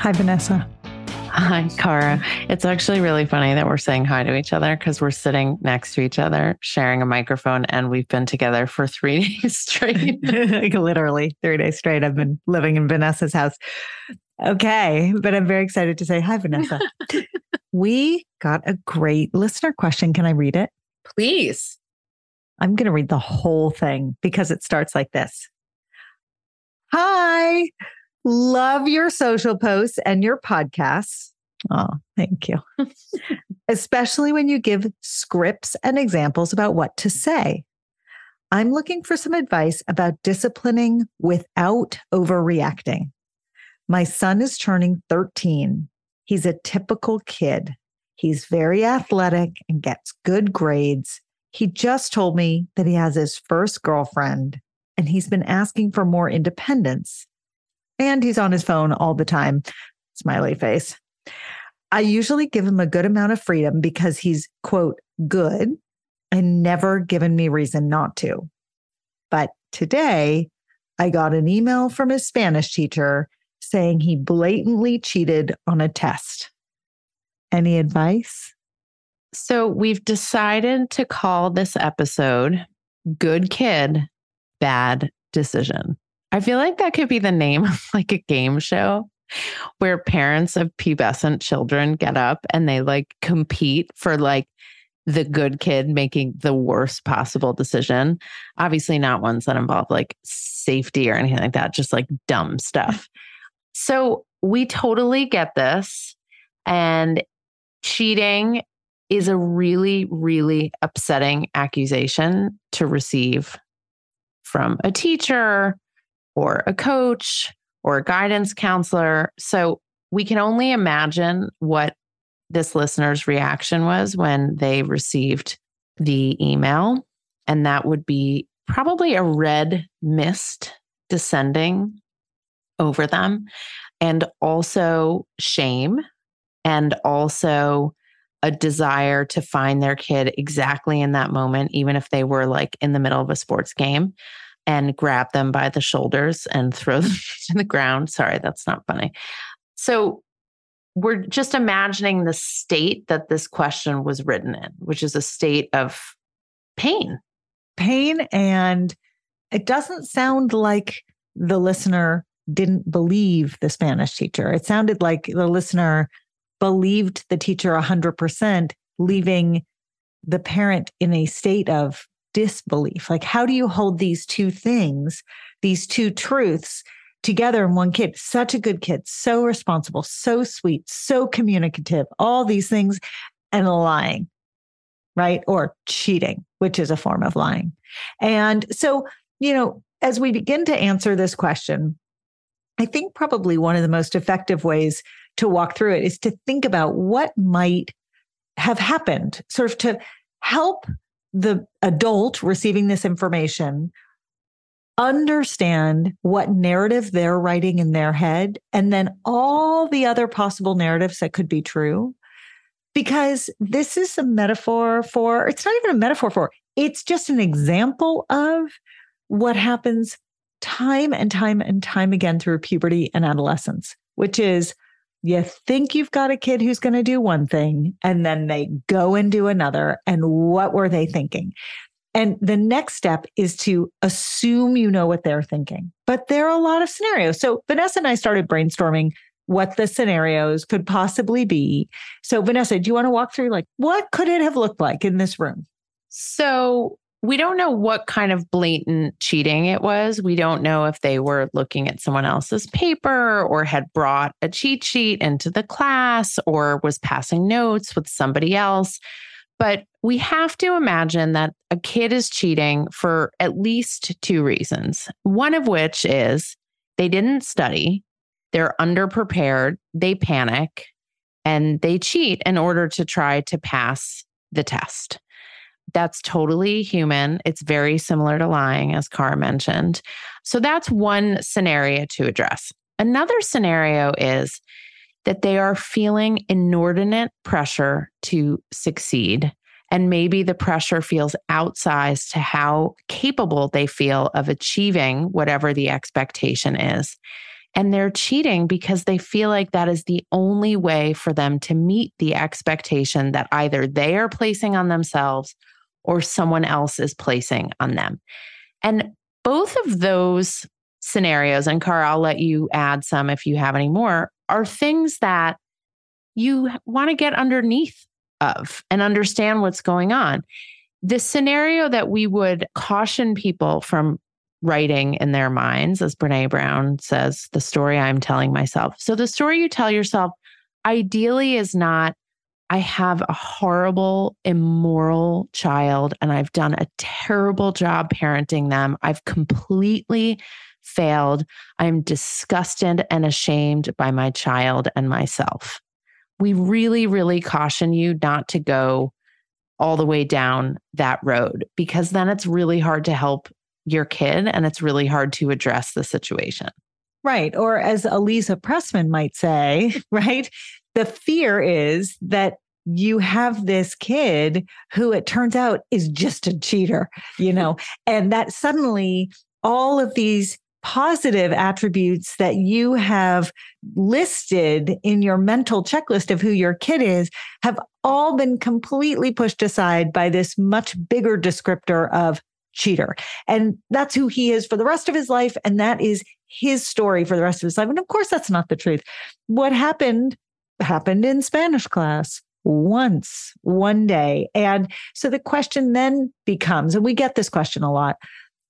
Hi, Vanessa. Hi, Cara. It's actually really funny that we're saying hi to each other because we're sitting next to each other, sharing a microphone, and we've been together for three days straight. like literally three days straight. I've been living in Vanessa's house. Okay, but I'm very excited to say hi, Vanessa. we got a great listener question. Can I read it? Please. I'm going to read the whole thing because it starts like this Hi. Love your social posts and your podcasts. Oh, thank you. Especially when you give scripts and examples about what to say. I'm looking for some advice about disciplining without overreacting. My son is turning 13. He's a typical kid. He's very athletic and gets good grades. He just told me that he has his first girlfriend and he's been asking for more independence and he's on his phone all the time. Smiley face. I usually give him a good amount of freedom because he's, quote, good and never given me reason not to. But today, I got an email from his Spanish teacher saying he blatantly cheated on a test. Any advice? So, we've decided to call this episode Good Kid, Bad Decision. I feel like that could be the name of like a game show where parents of pubescent children get up and they like compete for like the good kid making the worst possible decision. Obviously, not ones that involve like safety or anything like that, just like dumb stuff. So we totally get this. And cheating is a really, really upsetting accusation to receive from a teacher or a coach or a guidance counselor. So we can only imagine what this listener's reaction was when they received the email. And that would be probably a red mist descending over them, and also shame, and also a desire to find their kid exactly in that moment, even if they were like in the middle of a sports game and grab them by the shoulders and throw them to the ground. Sorry, that's not funny. So we're just imagining the state that this question was written in, which is a state of pain. Pain. And it doesn't sound like the listener didn't believe the Spanish teacher. It sounded like the listener believed the teacher 100%, leaving the parent in a state of disbelief. Like, how do you hold these two things, these two truths together in one kid? Such a good kid, so responsible, so sweet, so communicative, all these things, and lying, right? Or cheating, which is a form of lying. And so, you know, as we begin to answer this question, I think probably one of the most effective ways to walk through it is to think about what might have happened, sort of to help the adult receiving this information understand what narrative they're writing in their head and then all the other possible narratives that could be true. Because this is a metaphor for, it's not even a metaphor for, it's just an example of what happens time and time and time again through puberty and adolescence, which is you think you've got a kid who's going to do one thing and then they go and do another. And what were they thinking? And the next step is to assume you know what they're thinking. But there are a lot of scenarios. So Vanessa and I started brainstorming what the scenarios could possibly be. So Vanessa, do you want to walk through like what could it have looked like in this room? So we don't know what kind of blatant cheating it was. We don't know if they were looking at someone else's paper or had brought a cheat sheet into the class or was passing notes with somebody else. But we have to imagine that a kid is cheating for at least two reasons. One of which is they didn't study, they're underprepared, they panic, and they cheat in order to try to pass the test. That's totally human. It's very similar to lying, as Cara mentioned. So that's one scenario to address. Another scenario is that they are feeling inordinate pressure to succeed. And maybe the pressure feels outsized to how capable they feel of achieving whatever the expectation is. And they're cheating because they feel like that is the only way for them to meet the expectation that either they are placing on themselves or someone else is placing on them. And both of those scenarios, and Cara, I'll let you add some if you have any more, are things that you want to get underneath of and understand what's going on. The scenario that we would caution people from writing in their minds, as Brene Brown says, the story I'm telling myself. So the story you tell yourself ideally is not I have a horrible, immoral child, and I've done a terrible job parenting them. I've completely failed. I'm disgusted and ashamed by my child and myself. We really, really caution you not to go all the way down that road because then it's really hard to help your kid and it's really hard to address the situation. Right. Or as Elisa Pressman might say, right? The fear is that you have this kid who it turns out is just a cheater, you know, and that suddenly all of these positive attributes that you have listed in your mental checklist of who your kid is have all been completely pushed aside by this much bigger descriptor of cheater. And that's who he is for the rest of his life. And that is his story for the rest of his life. And of course, that's not the truth. What happened happened in Spanish class once, one day. And so the question then becomes, and we get this question a lot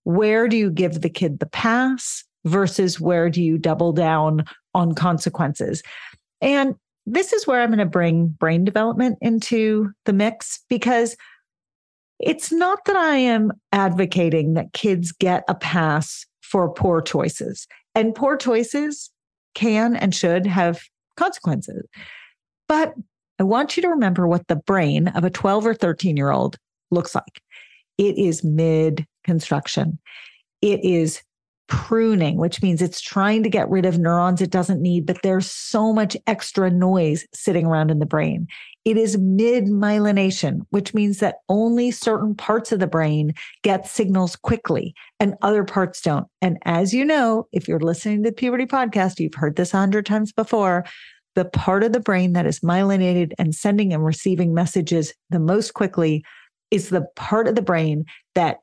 where do you give the kid the pass versus where do you double down on consequences? And this is where I'm going to bring brain development into the mix because it's not that I am advocating that kids get a pass for poor choices. And poor choices can and should have consequences. But I want you to remember what the brain of a 12 or 13 year old looks like. It is mid construction. It is pruning, which means it's trying to get rid of neurons it doesn't need, but there's so much extra noise sitting around in the brain. It is mid myelination, which means that only certain parts of the brain get signals quickly and other parts don't. And as you know, if you're listening to the puberty podcast, you've heard this a hundred times before. the part of the brain that is myelinated and sending and receiving messages the most quickly is the part of the brain that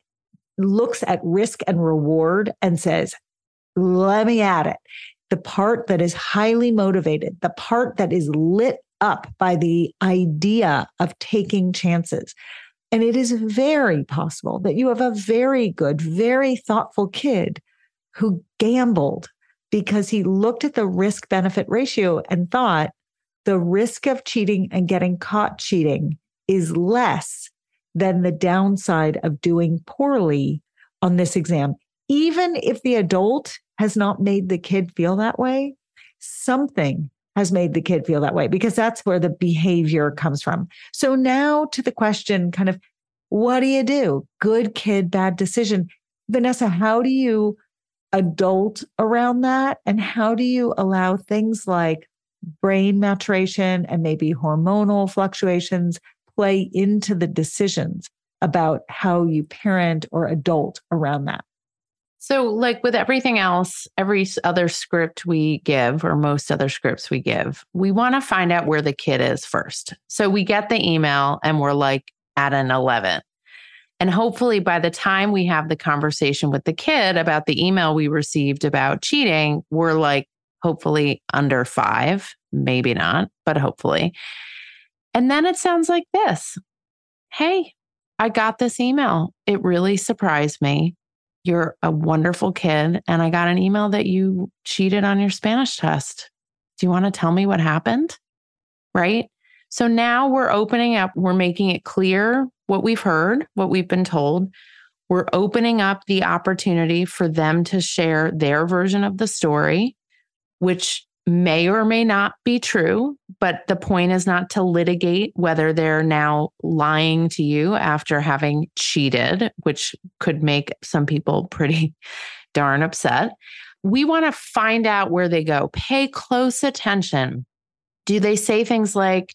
looks at risk and reward and says, let me at it. The part that is highly motivated, the part that is lit up by the idea of taking chances. And it is very possible that you have a very good, very thoughtful kid who gambled because he looked at the risk benefit ratio and thought the risk of cheating and getting caught cheating is less than the downside of doing poorly on this exam. Even if the adult has not made the kid feel that way, something has made the kid feel that way because that's where the behavior comes from. So now to the question kind of what do you do? Good kid, bad decision. Vanessa, how do you adult around that? And how do you allow things like brain maturation and maybe hormonal fluctuations play into the decisions about how you parent or adult around that? So, like with everything else, every other script we give, or most other scripts we give, we want to find out where the kid is first. So, we get the email and we're like at an 11. And hopefully, by the time we have the conversation with the kid about the email we received about cheating, we're like, hopefully under five, maybe not, but hopefully. And then it sounds like this Hey, I got this email. It really surprised me. You're a wonderful kid. And I got an email that you cheated on your Spanish test. Do you want to tell me what happened? Right. So now we're opening up, we're making it clear what we've heard, what we've been told. We're opening up the opportunity for them to share their version of the story, which may or may not be true, but the point is not to litigate whether they're now lying to you after having cheated, which could make some people pretty darn upset. We want to find out where they go. Pay close attention. Do they say things like,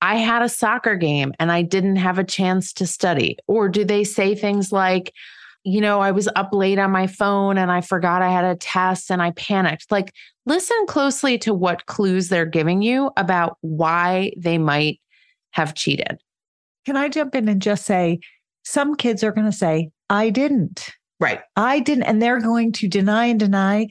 I had a soccer game and I didn't have a chance to study? Or do they say things like, you know, I was up late on my phone and I forgot I had a test and I panicked? Like, listen closely to what clues they're giving you about why they might have cheated. Can I jump in and just say, some kids are going to say, I didn't. Right. I didn't. And they're going to deny and deny.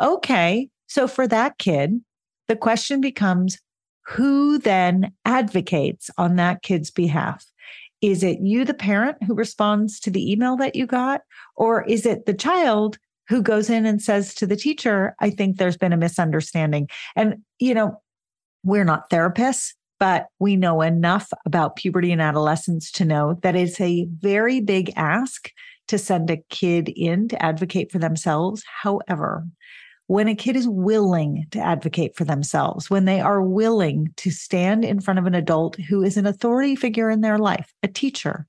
Okay. So for that kid, the question becomes, who then advocates on that kid's behalf? Is it you, the parent, who responds to the email that you got? Or is it the child who goes in and says to the teacher, I think there's been a misunderstanding? And, you know, we're not therapists, but we know enough about puberty and adolescence to know that it's a very big ask to send a kid in to advocate for themselves. However, when a kid is willing to advocate for themselves, when they are willing to stand in front of an adult who is an authority figure in their life, a teacher,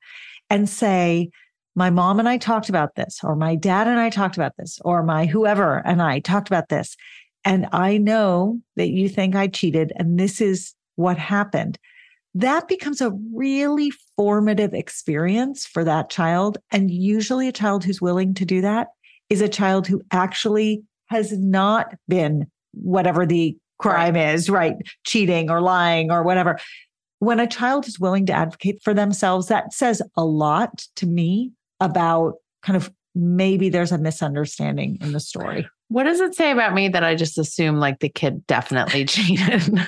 and say, my mom and I talked about this, or my dad and I talked about this, or my whoever and I talked about this. And I know that you think I cheated, and this is what happened. That becomes a really formative experience for that child. And usually, a child who's willing to do that is a child who actually has not been whatever the crime right. is, right? Cheating or lying or whatever. When a child is willing to advocate for themselves, that says a lot to me about kind of maybe there's a misunderstanding in the story. What does it say about me that I just assume like the kid definitely cheated?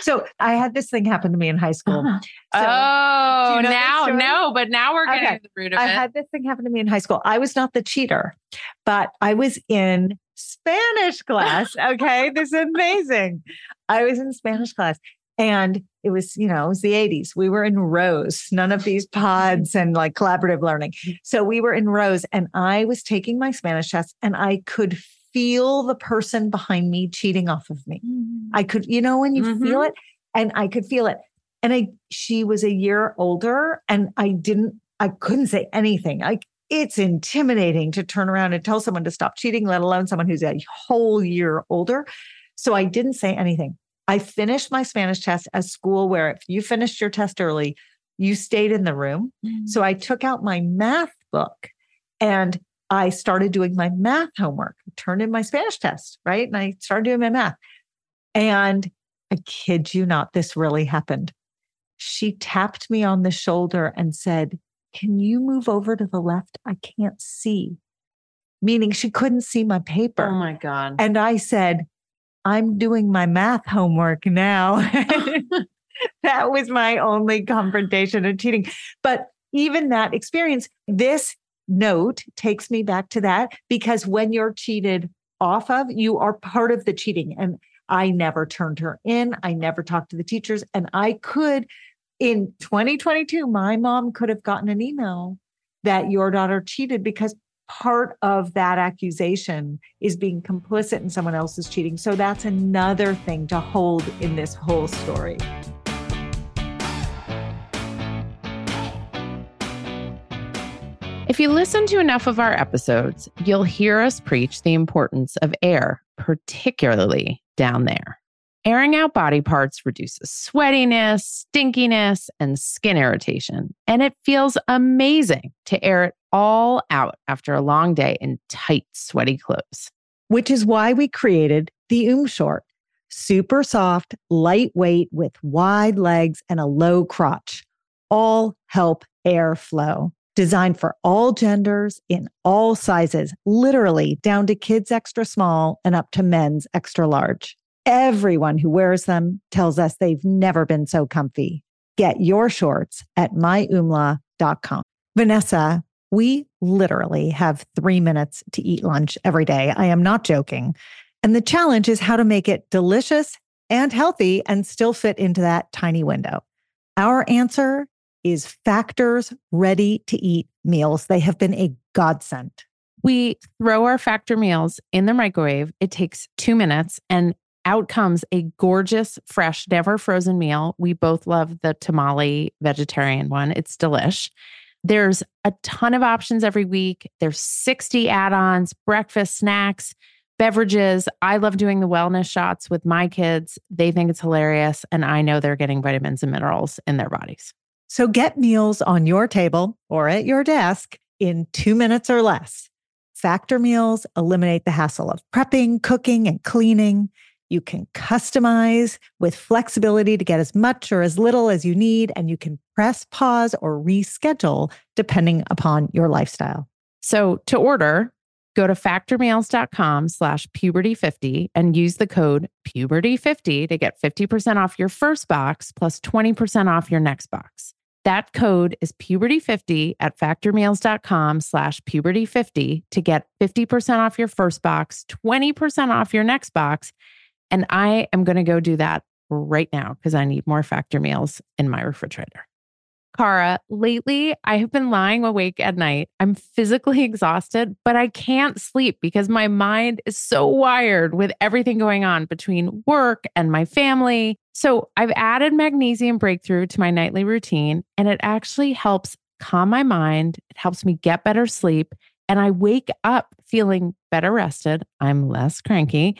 so I had this thing happen to me in high school. Uh-huh. So, oh, you know now no, but now we're getting okay. the root of I it. I had this thing happen to me in high school. I was not the cheater, but I was in Spanish class. Okay. this is amazing. I was in Spanish class and it was, you know, it was the 80s. We were in rows, none of these pods and like collaborative learning. So we were in rows and I was taking my Spanish test and I could feel the person behind me cheating off of me. Mm-hmm. I could, you know, when you mm-hmm. feel it and I could feel it. And I, she was a year older and I didn't, I couldn't say anything. Like it's intimidating to turn around and tell someone to stop cheating, let alone someone who's a whole year older. So I didn't say anything. I finished my Spanish test at school where if you finished your test early, you stayed in the room. Mm-hmm. So I took out my math book and I started doing my math homework, turned in my Spanish test, right? And I started doing my math. And I kid you not, this really happened. She tapped me on the shoulder and said, Can you move over to the left? I can't see. Meaning she couldn't see my paper. Oh my God. And I said, I'm doing my math homework now. that was my only confrontation of cheating. But even that experience, this note takes me back to that because when you're cheated off of, you are part of the cheating. And I never turned her in. I never talked to the teachers. And I could, in 2022, my mom could have gotten an email that your daughter cheated because part of that accusation is being complicit in someone else's cheating. So that's another thing to hold in this whole story. If you listen to enough of our episodes, you'll hear us preach the importance of air, particularly down there. Airing out body parts reduces sweatiness, stinkiness, and skin irritation. And it feels amazing to air it all out after a long day in tight, sweaty clothes. Which is why we created the Oom Short. Super soft, lightweight, with wide legs and a low crotch. All help air flow designed for all genders in all sizes, literally down to kids extra small and up to men's extra large. Everyone who wears them tells us they've never been so comfy. Get your shorts at myoomla.com. Vanessa, we literally have three minutes to eat lunch every day. I am not joking. And the challenge is how to make it delicious and healthy and still fit into that tiny window. Our answer is Factor's ready to eat meals. They have been a godsend. We throw our Factor meals in the microwave. It takes two minutes and out comes a gorgeous, fresh, never frozen meal. We both love the tamale vegetarian one. It's delish. There's a ton of options every week. There's 60 add-ons, breakfast, snacks, beverages. I love doing the wellness shots with my kids. They think it's hilarious and I know they're getting vitamins and minerals in their bodies. So get meals on your table or at your desk in two minutes or less. Factor meals eliminate the hassle of prepping, cooking, and cleaning. You can customize with flexibility to get as much or as little as you need, and you can press pause or reschedule depending upon your lifestyle. So to order, go to factormeals.com slash puberty50 and use the code puberty50 to get 50% off your first box plus 20% off your next box. That code is puberty50 at factormeals.com slash puberty50 to get 50% off your first box, 20% off your next box. And I am going to go do that right now because I need more factor meals in my refrigerator. Cara, lately I have been lying awake at night. I'm physically exhausted, but I can't sleep because my mind is so wired with everything going on between work and my family. So I've added magnesium breakthrough to my nightly routine, and it actually helps calm my mind. It helps me get better sleep, and I wake up feeling better rested. I'm less cranky,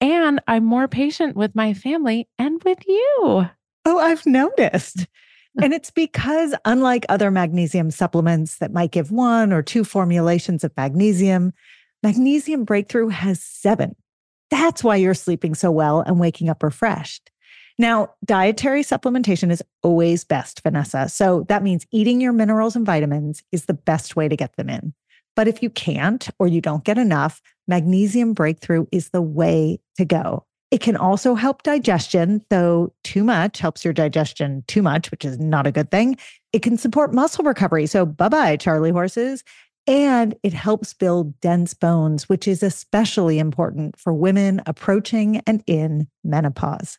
and I'm more patient with my family and with you. Oh, I've noticed. and it's because, unlike other magnesium supplements that might give one or two formulations of magnesium, Magnesium Breakthrough has seven. That's why you're sleeping so well and waking up refreshed. Now, dietary supplementation is always best, Vanessa. So that means eating your minerals and vitamins is the best way to get them in. But if you can't or you don't get enough, Magnesium Breakthrough is the way to go. It can also help digestion, though too much helps your digestion too much, which is not a good thing. It can support muscle recovery. So bye bye, Charlie horses. And it helps build dense bones, which is especially important for women approaching and in menopause.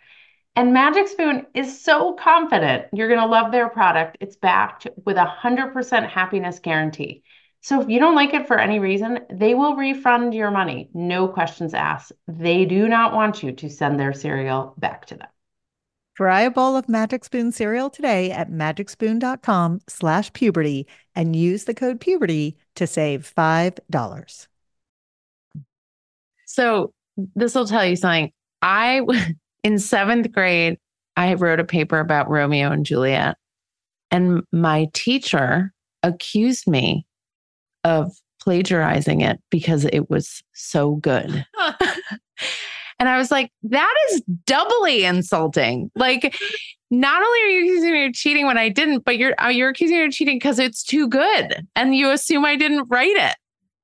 And Magic Spoon is so confident you're going to love their product. It's backed with a 100% happiness guarantee. So if you don't like it for any reason, they will refund your money. No questions asked. They do not want you to send their cereal back to them. Try a bowl of Magic Spoon cereal today at magicspoon.com slash puberty and use the code puberty to save $5. So this will tell you something. I, in seventh grade, I wrote a paper about Romeo and Juliet, and my teacher accused me of plagiarizing it because it was so good. and I was like, that is doubly insulting. Like, not only are you accusing me of cheating when I didn't, but you're uh, you're accusing me of cheating because it's too good, and you assume I didn't write it.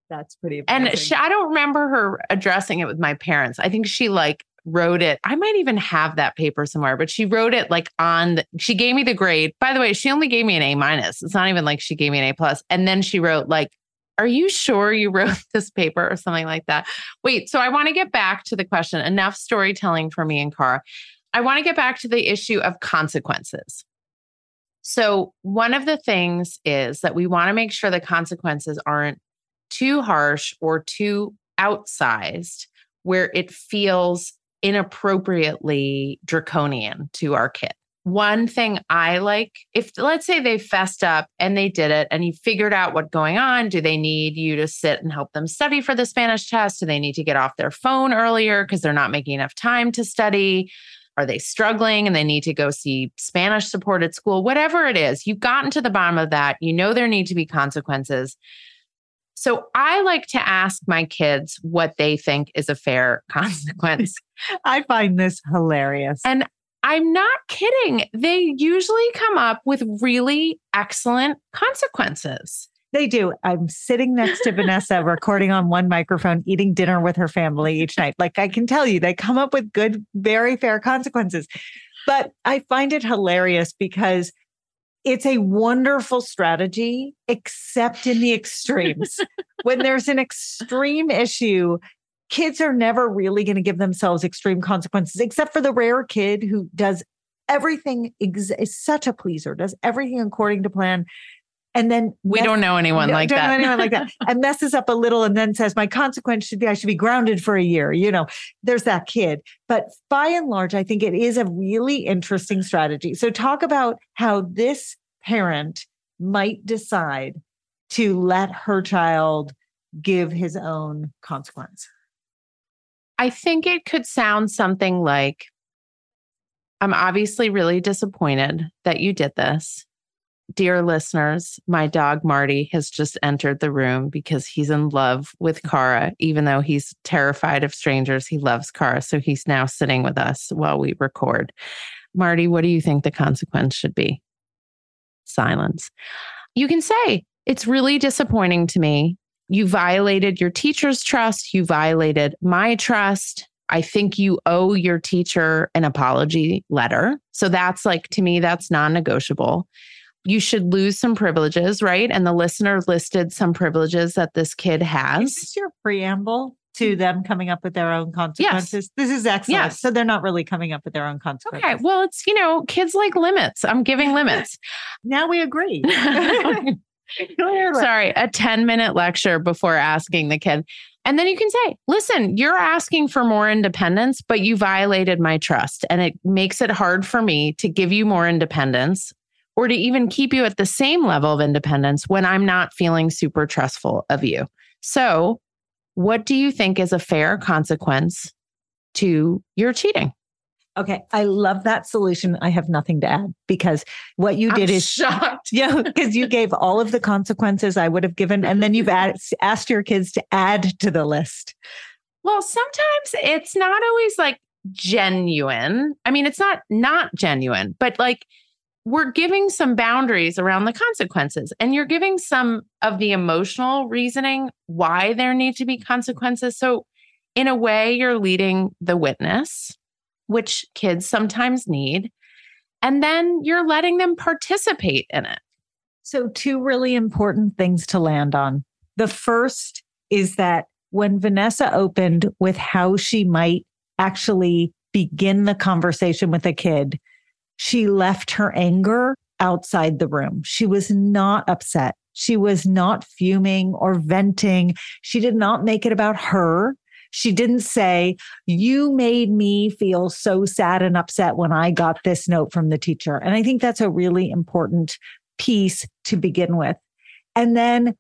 That's pretty. Amazing. And she, I don't remember her addressing it with my parents. I think she like wrote it. I might even have that paper somewhere, but she wrote it like on the, she gave me the grade. By the way, she only gave me an A minus. It's not even like she gave me an A plus. And then she wrote like are you sure you wrote this paper or something like that? Wait, so I want to get back to the question. Enough storytelling for me and Cara. I want to get back to the issue of consequences. So, one of the things is that we want to make sure the consequences aren't too harsh or too outsized where it feels inappropriately draconian to our kid one thing I like, if let's say they fessed up and they did it and you figured out what's going on, do they need you to sit and help them study for the Spanish test? Do they need to get off their phone earlier because they're not making enough time to study? Are they struggling and they need to go see Spanish support at school? Whatever it is, you've gotten to the bottom of that. You know there need to be consequences. So I like to ask my kids what they think is a fair consequence. I find this hilarious. And I'm not kidding. They usually come up with really excellent consequences. They do. I'm sitting next to Vanessa, recording on one microphone, eating dinner with her family each night. Like I can tell you, they come up with good, very fair consequences. But I find it hilarious because it's a wonderful strategy, except in the extremes. when there's an extreme issue, kids are never really going to give themselves extreme consequences, except for the rare kid who does everything, ex- is such a pleaser, does everything according to plan. And then we mess- don't know anyone like don't that. Know anyone like that. And messes up a little and then says, My consequence should be I should be grounded for a year. You know, there's that kid. But by and large, I think it is a really interesting strategy. So talk about how this parent might decide to let her child give his own consequence. I think it could sound something like I'm obviously really disappointed that you did this. Dear listeners, my dog Marty has just entered the room because he's in love with Cara. Even though he's terrified of strangers, he loves Cara. So he's now sitting with us while we record. Marty, what do you think the consequence should be? Silence. You can say, It's really disappointing to me you violated your teacher's trust. You violated my trust. I think you owe your teacher an apology letter. So that's like, to me, that's non negotiable. You should lose some privileges, right? And the listener listed some privileges that this kid has. Is this your preamble to mm. them coming up with their own consequences? Yes. This is excellent. Yes. So they're not really coming up with their own consequences. Okay. Well, it's, you know, kids like limits. I'm giving limits. now we agree. Sorry, a 10 minute lecture before asking the kid. And then you can say, listen, you're asking for more independence, but you violated my trust. And it makes it hard for me to give you more independence or to even keep you at the same level of independence when I'm not feeling super trustful of you. So, what do you think is a fair consequence to your cheating? Okay, I love that solution. I have nothing to add because what you did I'm is shocked. Yeah, because you gave all of the consequences I would have given, and then you've asked, asked your kids to add to the list. Well, sometimes it's not always like genuine. I mean, it's not not genuine, but like we're giving some boundaries around the consequences and you're giving some of the emotional reasoning why there need to be consequences. So, in a way, you're leading the witness, which kids sometimes need, and then you're letting them participate in it. So, two really important things to land on. The first is that when Vanessa opened with how she might actually begin the conversation with a kid, she left her anger outside the room. She was not upset. She was not fuming or venting. She did not make it about her. She didn't say, You made me feel so sad and upset when I got this note from the teacher. And I think that's a really important piece to begin with. And then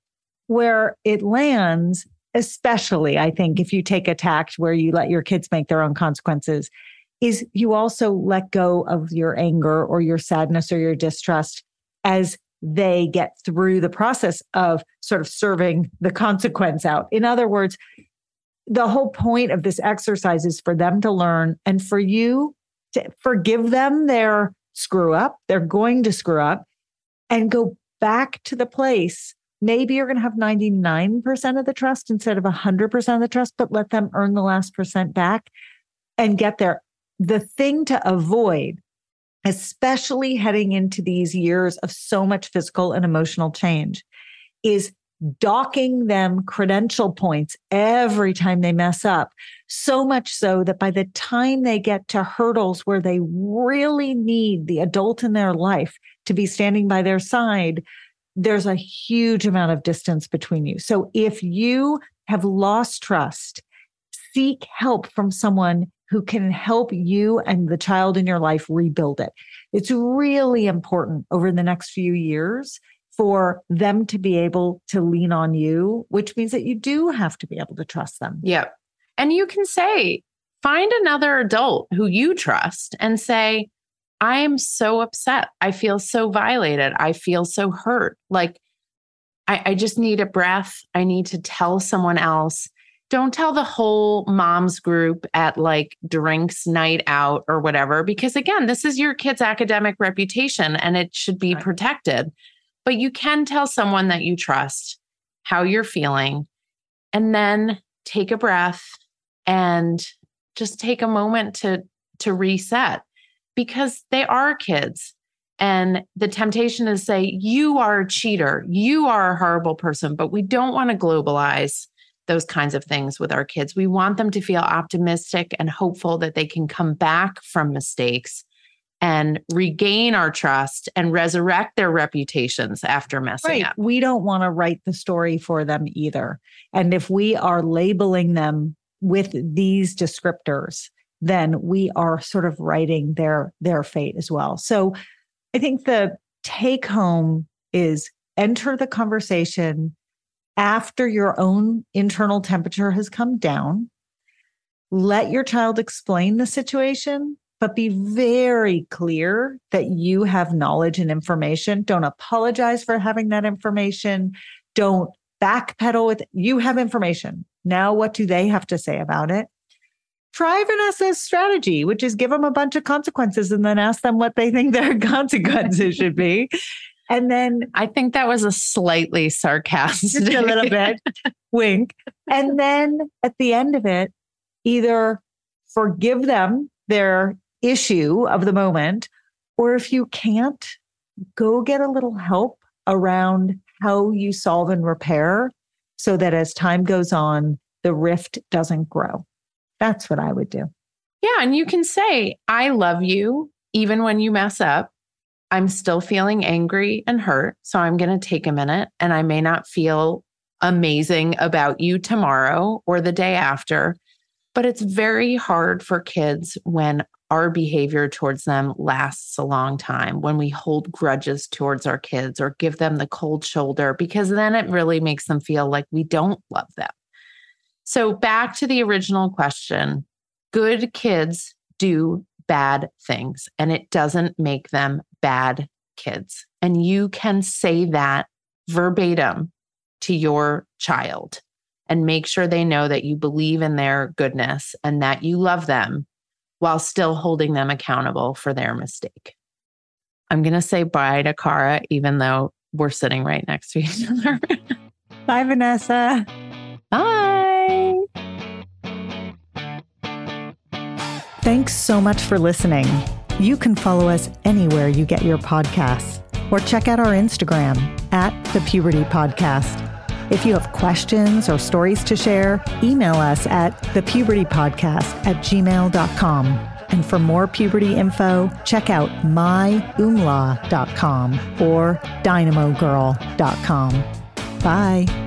where it lands, especially, I think, if you take a tact where you let your kids make their own consequences, is you also let go of your anger or your sadness or your distrust as they get through the process of sort of serving the consequence out. In other words, the whole point of this exercise is for them to learn and for you to forgive them their screw up. They're going to screw up and go back to the place. Maybe you're going to have 99% of the trust instead of 100% of the trust, but let them earn the last percent back and get there the thing to avoid, especially heading into these years of so much physical and emotional change, is docking them credential points every time they mess up. So much so that by the time they get to hurdles where they really need the adult in their life to be standing by their side, there's a huge amount of distance between you. So if you have lost trust, seek help from someone who can help you and the child in your life rebuild it. It's really important over the next few years for them to be able to lean on you, which means that you do have to be able to trust them. Yep. And you can say, find another adult who you trust and say, I am so upset. I feel so violated. I feel so hurt. Like, I, I just need a breath. I need to tell someone else don't tell the whole moms group at like drinks night out or whatever, because again, this is your kid's academic reputation and it should be protected. But you can tell someone that you trust how you're feeling and then take a breath and just take a moment to to reset because they are kids. And the temptation is say you are a cheater. You are a horrible person but we don't want to globalize those kinds of things with our kids. We want them to feel optimistic and hopeful that they can come back from mistakes and regain our trust and resurrect their reputations after messing right. up. We don't want to write the story for them either. And if we are labeling them with these descriptors, then we are sort of writing their their fate as well. So I think the take home is enter the conversation after your own internal temperature has come down. Let your child explain the situation, but be very clear that you have knowledge and information. Don't apologize for having that information. Don't backpedal with you have information. Now, what do they have to say about it? Try Vanessa's strategy, which is give them a bunch of consequences and then ask them what they think their consequences should be. And then I think that was a slightly sarcastic, a little bit wink. And then at the end of it, either forgive them their issue of the moment, or if you can't, go get a little help around how you solve and repair so that as time goes on, the rift doesn't grow. That's what I would do. Yeah. And you can say, I love you, even when you mess up. I'm still feeling angry and hurt. So I'm going to take a minute and I may not feel amazing about you tomorrow or the day after. But it's very hard for kids when our behavior towards them lasts a long time, when we hold grudges towards our kids or give them the cold shoulder, because then it really makes them feel like we don't love them. So, back to the original question good kids do bad things and it doesn't make them bad kids. And you can say that verbatim to your child and make sure they know that you believe in their goodness and that you love them while still holding them accountable for their mistake. I'm going to say bye to Cara, even though we're sitting right next to each other. Bye, Vanessa. Bye. Thanks so much for listening. You can follow us anywhere you get your podcasts or check out our Instagram at the Puberty Podcast. If you have questions or stories to share, email us at thepubertypodcast at gmail.com. And for more puberty info, check out myumla.com or dynamogirl.com. Bye.